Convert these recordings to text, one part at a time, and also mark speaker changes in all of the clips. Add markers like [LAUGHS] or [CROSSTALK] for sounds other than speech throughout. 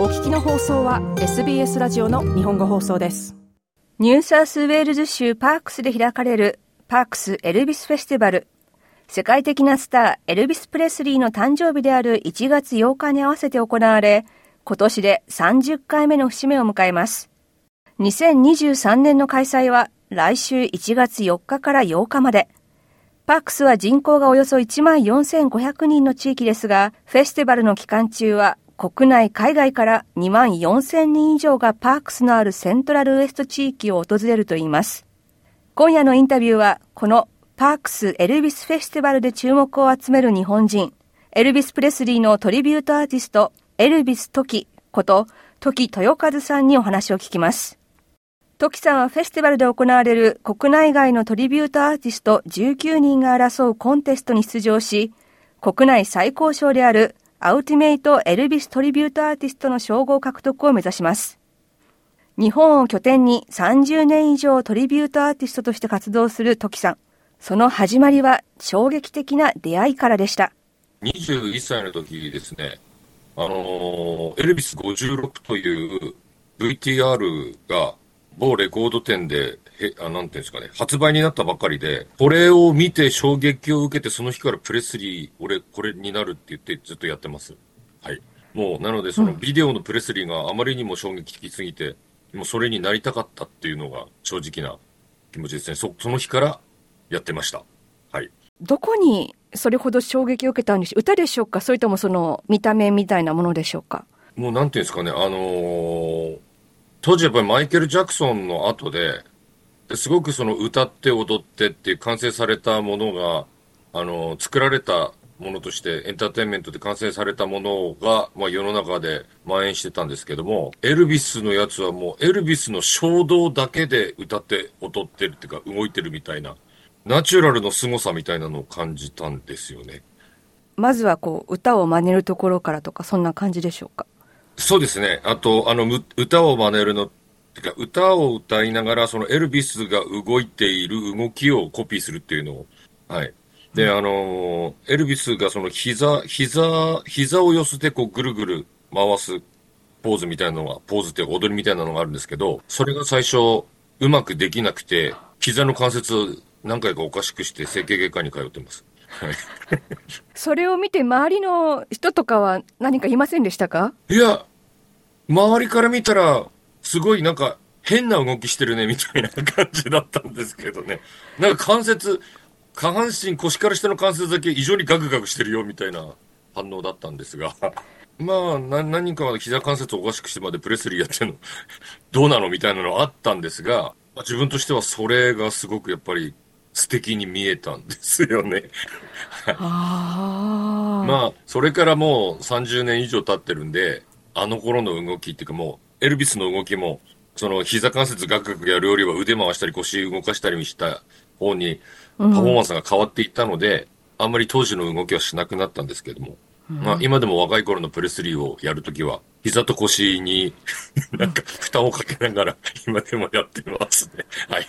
Speaker 1: お聞きの放送は SBS ラジオの日本語放送です。
Speaker 2: ニューサウスウェールズ州パークスで開かれるパークスエルビスフェスティバル世界的なスターエルビス・プレスリーの誕生日である1月8日に合わせて行われ今年で30回目の節目を迎えます。2023年の開催は来週1月4日から8日まで。パークスは人口がおよそ1万4500人の地域ですが、フェスティバルの期間中は国内、海外から2万4000人以上がパークスのあるセントラルウエスト地域を訪れるといいます。今夜のインタビューは、このパークスエルビスフェスティバルで注目を集める日本人、エルビス・プレスリーのトリビュートアーティスト、エルビス・トキこと、トキ豊和さんにお話を聞きます。トキさんはフェスティバルで行われる国内外のトリビュートアーティスト19人が争うコンテストに出場し、国内最高賞であるアルティメイト・エルビス・トリビュートアーティストの称号獲得を目指します。日本を拠点に30年以上トリビュートアーティストとして活動するトキさん。その始まりは衝撃的な出会いからでした。
Speaker 3: 21歳の時ですね、あのエルビス56という VTR が某レコード店で、へあなんていうんですかね、発売になったばっかりで、これを見て衝撃を受けて、その日からプレスリー、俺、これになるって言ってずっとやってます。はい。もう、なので、そのビデオのプレスリーがあまりにも衝撃的すぎて、もうそれになりたかったっていうのが正直な気持ちですね。そ、その日からやってました。はい。
Speaker 2: どこにそれほど衝撃を受けたんでしょう？歌でしょうか？それともその見た目みたいなものでしょうか？
Speaker 3: もうなんていうんですかね、あのー、当時やっぱりマイケル・ジャクソンの後で、すごくその歌って踊ってっていう完成されたものが、あの、作られたものとしてエンターテインメントで完成されたものが、まあ世の中で蔓延してたんですけども、エルビスのやつはもうエルビスの衝動だけで歌って踊ってるっていうか動いてるみたいな、ナチュラルの凄さみたいなのを感じたんですよね。
Speaker 2: まずはこう歌を真似るところからとかそんな感じでしょうか？
Speaker 3: そうですね。あと、あの、歌を真似るの、てか、歌を歌いながら、そのエルビスが動いている動きをコピーするっていうのを、はい。で、あのエルビスがその膝、膝、膝を寄せてこうぐるぐる回すポーズみたいなのが、ポーズって踊りみたいなのがあるんですけど、それが最初うまくできなくて、膝の関節何回かおかしくして整形外科に通ってます。はい。
Speaker 2: それを見て周りの人とかは何かいませんでしたか？
Speaker 3: いや、周りから見たら、すごいなんか変な動きしてるね、みたいな感じだったんですけどね。なんか関節、下半身、腰から下の関節だけ異常にガクガクしてるよ、みたいな反応だったんですが。[LAUGHS] まあ、何人かは膝関節をおかしくしてまでプレスリーやってるの、[LAUGHS] どうなのみたいなのあったんですが、自分としてはそれがすごくやっぱり素敵に見えたんですよね。
Speaker 2: あ [LAUGHS]
Speaker 3: まあ、それからもう30年以上経ってるんで、あの頃の動きっていうかもう、エルビスの動きも、その膝関節ガクガクやるよりは腕回したり腰動かしたりした方にパフォーマンスが変わっていったので、うん、あんまり当時の動きはしなくなったんですけども、うん、まあ今でも若い頃のプレスリーをやるときは、膝と腰になんか負担をかけながら今でもやってますね。はい。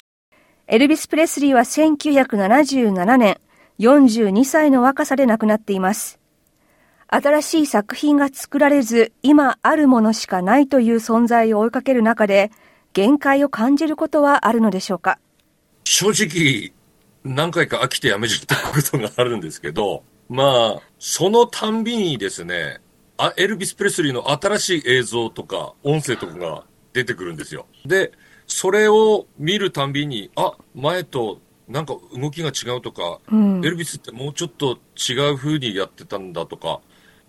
Speaker 2: エルビス・プレスリーは1977年、42歳の若さで亡くなっています。新しい作品が作られず、今あるものしかないという存在を追いかける中で、限界を感じることはあるのでしょうか？
Speaker 3: 正直、何回か飽きてやめちゃったことがあるんですけど、まあ、そのたんびにですね、あエルビス・プレスリーの新しい映像とか音声とかが出てくるんですよ。で、それを見るたんびに、あ、前となんか動きが違うとか、うん、エルビスってもうちょっと違う風にやってたんだとか、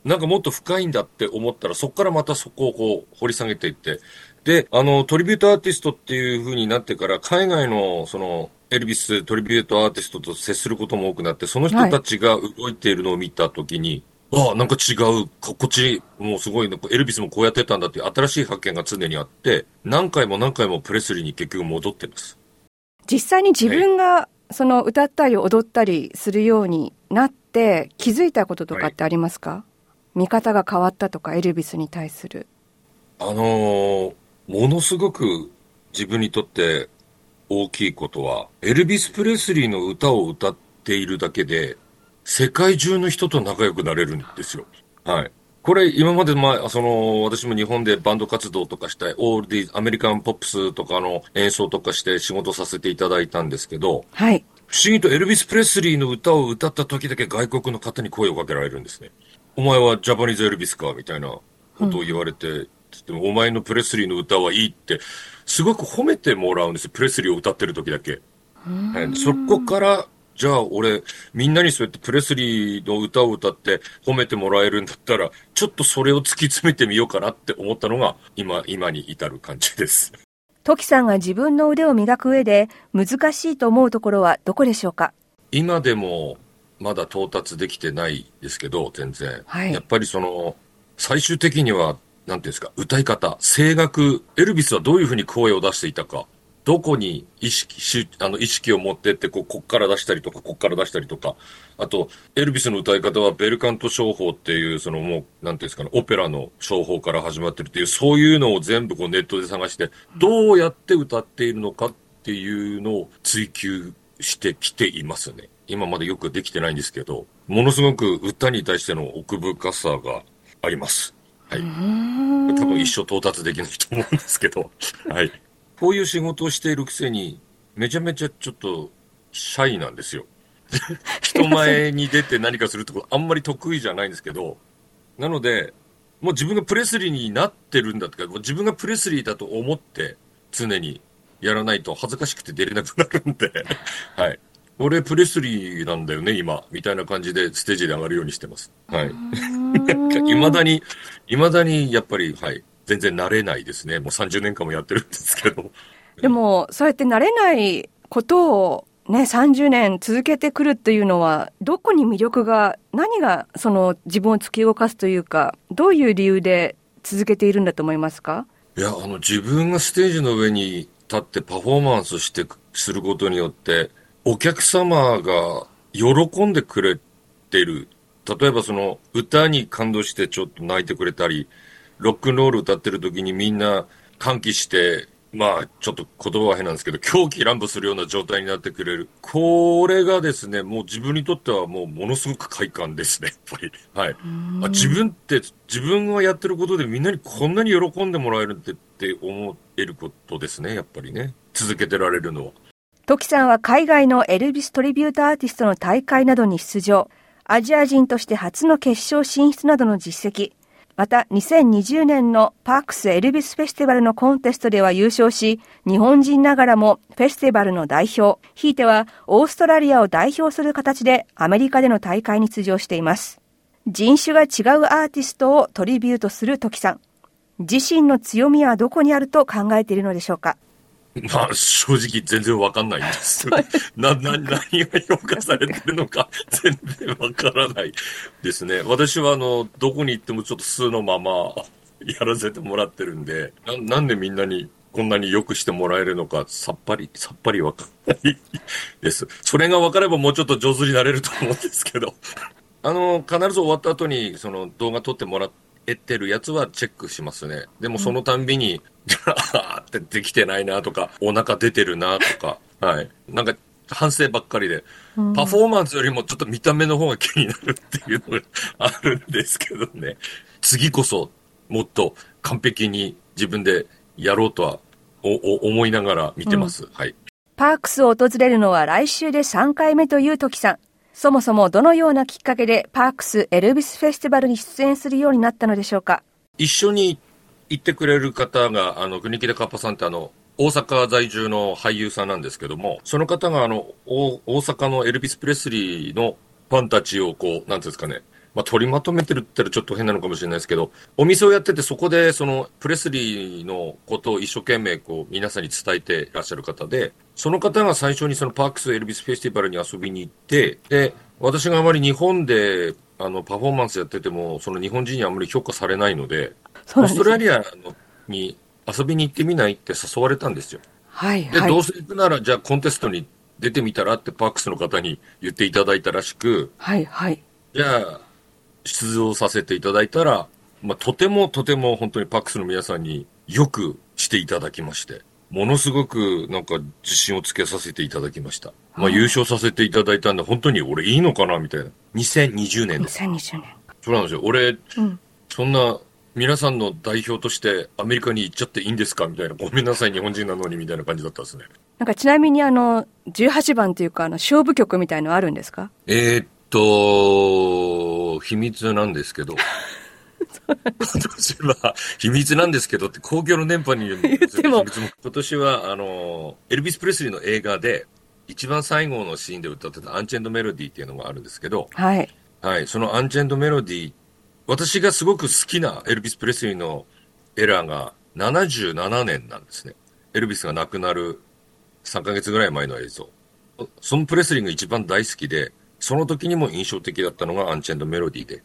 Speaker 3: なんかもっと深いんだって思ったら、そこからまたそこをこう掘り下げていって、で、あの、トリビュートアーティストっていう風になってから、海外の、その、エルビストリビュートアーティストと接することも多くなって、その人たちが動いているのを見たときに、はい、ああ、なんか違う、こっち、もうすごい、エルビスもこうやってたんだっていう新しい発見が常にあって、何回も何回もプレスリーに結局戻ってます。
Speaker 2: 実際に自分が、その歌ったり踊ったりするようになって気づいたこととかってありますか、はい見方が変わったとか、エルビスに対する。
Speaker 3: あのー、ものすごく自分にとって大きいことは、エルビス・プレスリーの歌を歌っているだけで、世界中の人と仲良くなれるんですよ。はい。これ今まで、まあ、その、私も日本でバンド活動とかして、オールディアメリカンポップスとかの演奏とかして仕事させていただいたんですけど、
Speaker 2: はい。
Speaker 3: 不思議とエルビス・プレスリーの歌を歌った時だけ外国の方に声をかけられるんですね。お前はジャパニーズ・エルビスかみたいなことを言われて、うん、お前のプレスリーの歌はいいって、すごく褒めてもらうんですよ。プレスリーを歌ってる時だけ。そこから、じゃあ俺、みんなにそうやってプレスリーの歌を歌って褒めてもらえるんだったら、ちょっとそれを突き詰めてみようかなって思ったのが、今、今に至る感じです。
Speaker 2: トキさんが自分の腕を磨く上で難しいと思うところはどこでしょうか？
Speaker 3: 今でもまだ到達できてないですけど、全然。はい、やっぱりその、最終的には、なんていうんですか、歌い方、声楽、エルビスはどういうふうに声を出していたか、どこに意識し、あの、意識を持ってって、こう、こっから出したりとか、こっから出したりとか、あと、エルビスの歌い方はベルカント商法っていう、そのもう、なんていうんですかね、オペラの商法から始まってるっていう、そういうのを全部こうネットで探して、どうやって歌っているのかっていうのを追求してきていますね。今までよくできてないんですけど、ものすごく歌に対しての奥深さがあります。はい。多分一生到達できないと思うんですけど、[LAUGHS] はい。こういう仕事をしているくせに、めちゃめちゃちょっと、シャイなんですよ。[LAUGHS] 人前に出て何かするってことあんまり得意じゃないんですけど、なので、もう自分がプレスリーになってるんだとか、自分がプレスリーだと思って常にやらないと恥ずかしくて出れなくなるんで、[LAUGHS] はい。俺プレスリーなんだよね、今。みたいな感じでステージで上がるようにしてます。はい。[LAUGHS] いまだに、いまだにやっぱり、はい。全然慣れないですね。もう30年間もやってるんですけど。[LAUGHS]
Speaker 2: でも、そうやって慣れないことをね、30年続けてくるっていうのは、どこに魅力が、何がその自分を突き動かすというか、どういう理由で続けているんだと思いますか？
Speaker 3: いや、あの、自分がステージの上に立ってパフォーマンスして、することによって、お客様が喜んでくれてる。例えばその歌に感動してちょっと泣いてくれたり、ロックンロール歌ってる時にみんな歓喜して、まあ、ちょっと言葉は変なんですけど、狂気乱舞するような状態になってくれる。これがですね、もう自分にとってはもうものすごく快感ですね、やっぱり。はい。あ自分って、自分がやってることでみんなにこんなに喜んでもらえるってって思えることですね、やっぱりね。続けてられるのは。
Speaker 2: トキさんは海外のエルビストリビュートアーティストの大会などに出場。アジア人として初の決勝進出などの実績。また2020年のパークスエルビスフェスティバルのコンテストでは優勝し、日本人ながらもフェスティバルの代表、ひいてはオーストラリアを代表する形でアメリカでの大会に出場しています。人種が違うアーティストをトリビュートするトキさん。自身の強みはどこにあると考えているのでしょうか？
Speaker 3: まあ、正直全然わかんないんです。な、な、何が評価されてるのか全然わからないですね。私はあの、どこに行ってもちょっと数のままやらせてもらってるんで、ななんでみんなにこんなに良くしてもらえるのか、さっぱり、さっぱりわかんないです。それが分かればもうちょっと上手になれると思うんですけど。あの、必ず終わった後に、その動画撮ってもらってるやつはチェックしますね。でもそのたんびに、あってできてないなとか、お腹出てるなとか、はい。なんか、反省ばっかりで、パフォーマンスよりもちょっと見た目の方が気になるっていうのがあるんですけどね。次こそ、もっと完璧に自分でやろうとは、思いながら見てます。うん、はい。
Speaker 2: パークスを訪れるのは来週で3回目という時さん。そもそもどのようなきっかけでパークスエルビスフェスティバルに出演するようになったのでしょうか？
Speaker 3: 一緒に言ってくれる方が、あの、国木でカッパさんってあの、大阪在住の俳優さんなんですけども、その方があの、大阪のエルビス・プレスリーのファンたちをこう、なんていうんですかね、まあ、取りまとめてるって言ったらちょっと変なのかもしれないですけど、お店をやっててそこでそのプレスリーのことを一生懸命こう皆さんに伝えていらっしゃる方で、その方が最初にそのパークスエルビスフェスティバルに遊びに行って、で、私があまり日本であのパフォーマンスやってても、その日本人にあまり評価されないので、オーストラリアに遊びに行ってみないって誘われたんですよ。
Speaker 2: はい、
Speaker 3: はい。で、どうせ行くなら、じゃあコンテストに出てみたらってパークスの方に言っていただいたらしく、
Speaker 2: はい、はい。
Speaker 3: じゃあ、出場させていただいたら、まあ、とてもとても本当にパックスの皆さんによくしていただきまして、ものすごくなんか自信をつけさせていただきました。まあ、優勝させていただいたんで、本当に俺いいのかなみたいな。2020年です。
Speaker 2: 2020年。
Speaker 3: そうなんですよ。俺、うんそんな皆さんの代表としてアメリカに行っちゃっていいんですかみたいな、ごめんなさい、日本人なのにみたいな感じだったですね。
Speaker 2: なんかちなみにあの、18番というか、あの、勝負曲みたいのあるんですか？
Speaker 3: えー、っと、秘密なんですけど。今年は、秘密なんですけどって公共の電波に言
Speaker 2: っても
Speaker 3: 今年は、あの、エルビス・プレスリーの映画で、一番最後のシーンで歌ってたアンチェンド・メロディーっていうのがあるんですけど、
Speaker 2: はい。
Speaker 3: はい、そのアンチェンド・メロディー、私がすごく好きなエルビス・プレスリーのエラーが77年なんですね。エルビスが亡くなる3ヶ月ぐらい前の映像。そのプレスリーが一番大好きで、その時にも印象的だったのがアンチェンド・メロディーで、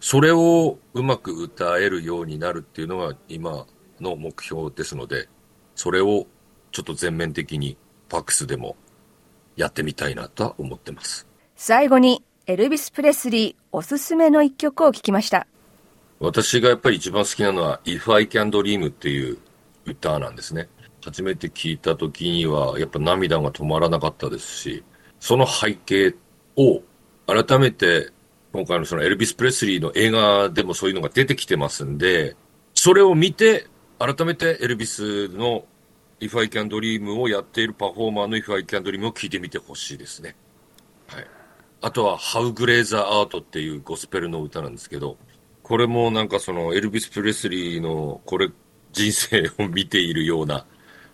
Speaker 3: それをうまく歌えるようになるっていうのが今の目標ですので、それをちょっと全面的にパックスでもやってみたいなとは思ってます。
Speaker 2: 最後に、エルビス・プレスリーおすすめの一曲を聞きました。
Speaker 3: 私がやっぱり一番好きなのは If I Can Dream っていう歌なんですね。初めて聞いた時にはやっぱ涙が止まらなかったですし、その背景を改めて今回のそのエルビス・プレスリーの映画でもそういうのが出てきてますんで、それを見て改めてエルビスの If I Can Dream をやっているパフォーマーの If I Can Dream を聞いてみてほしいですね。はい。あとは How Glazer Art っていうゴスペルの歌なんですけど、これもなんかそのエルビス・プレスリーのこれ人生を見ているような、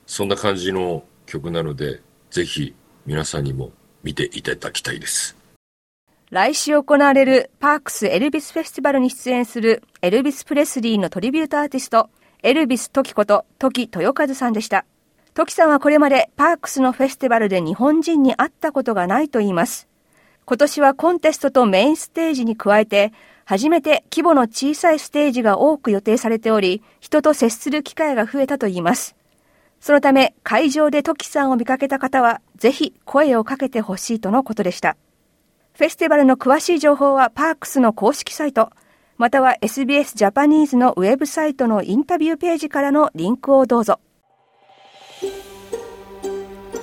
Speaker 3: そんな感じの曲なので、ぜひ皆さんにも見ていただきたいです。
Speaker 2: 来週行われるパークスエルビスフェスティバルに出演するエルビス・プレスリーのトリビュートアーティスト、エルビス・トキことトキ豊和さんでした。トキさんはこれまでパークスのフェスティバルで日本人に会ったことがないと言います。今年はコンテストとメインステージに加えて、初めて規模の小さいステージが多く予定されており、人と接する機会が増えたといいます。そのため、会場でトキさんを見かけた方は、ぜひ声をかけてほしいとのことでした。フェスティバルの詳しい情報はパークスの公式サイト、または SBS ジャパニーズのウェブサイトのインタビューページからのリンクをどうぞ。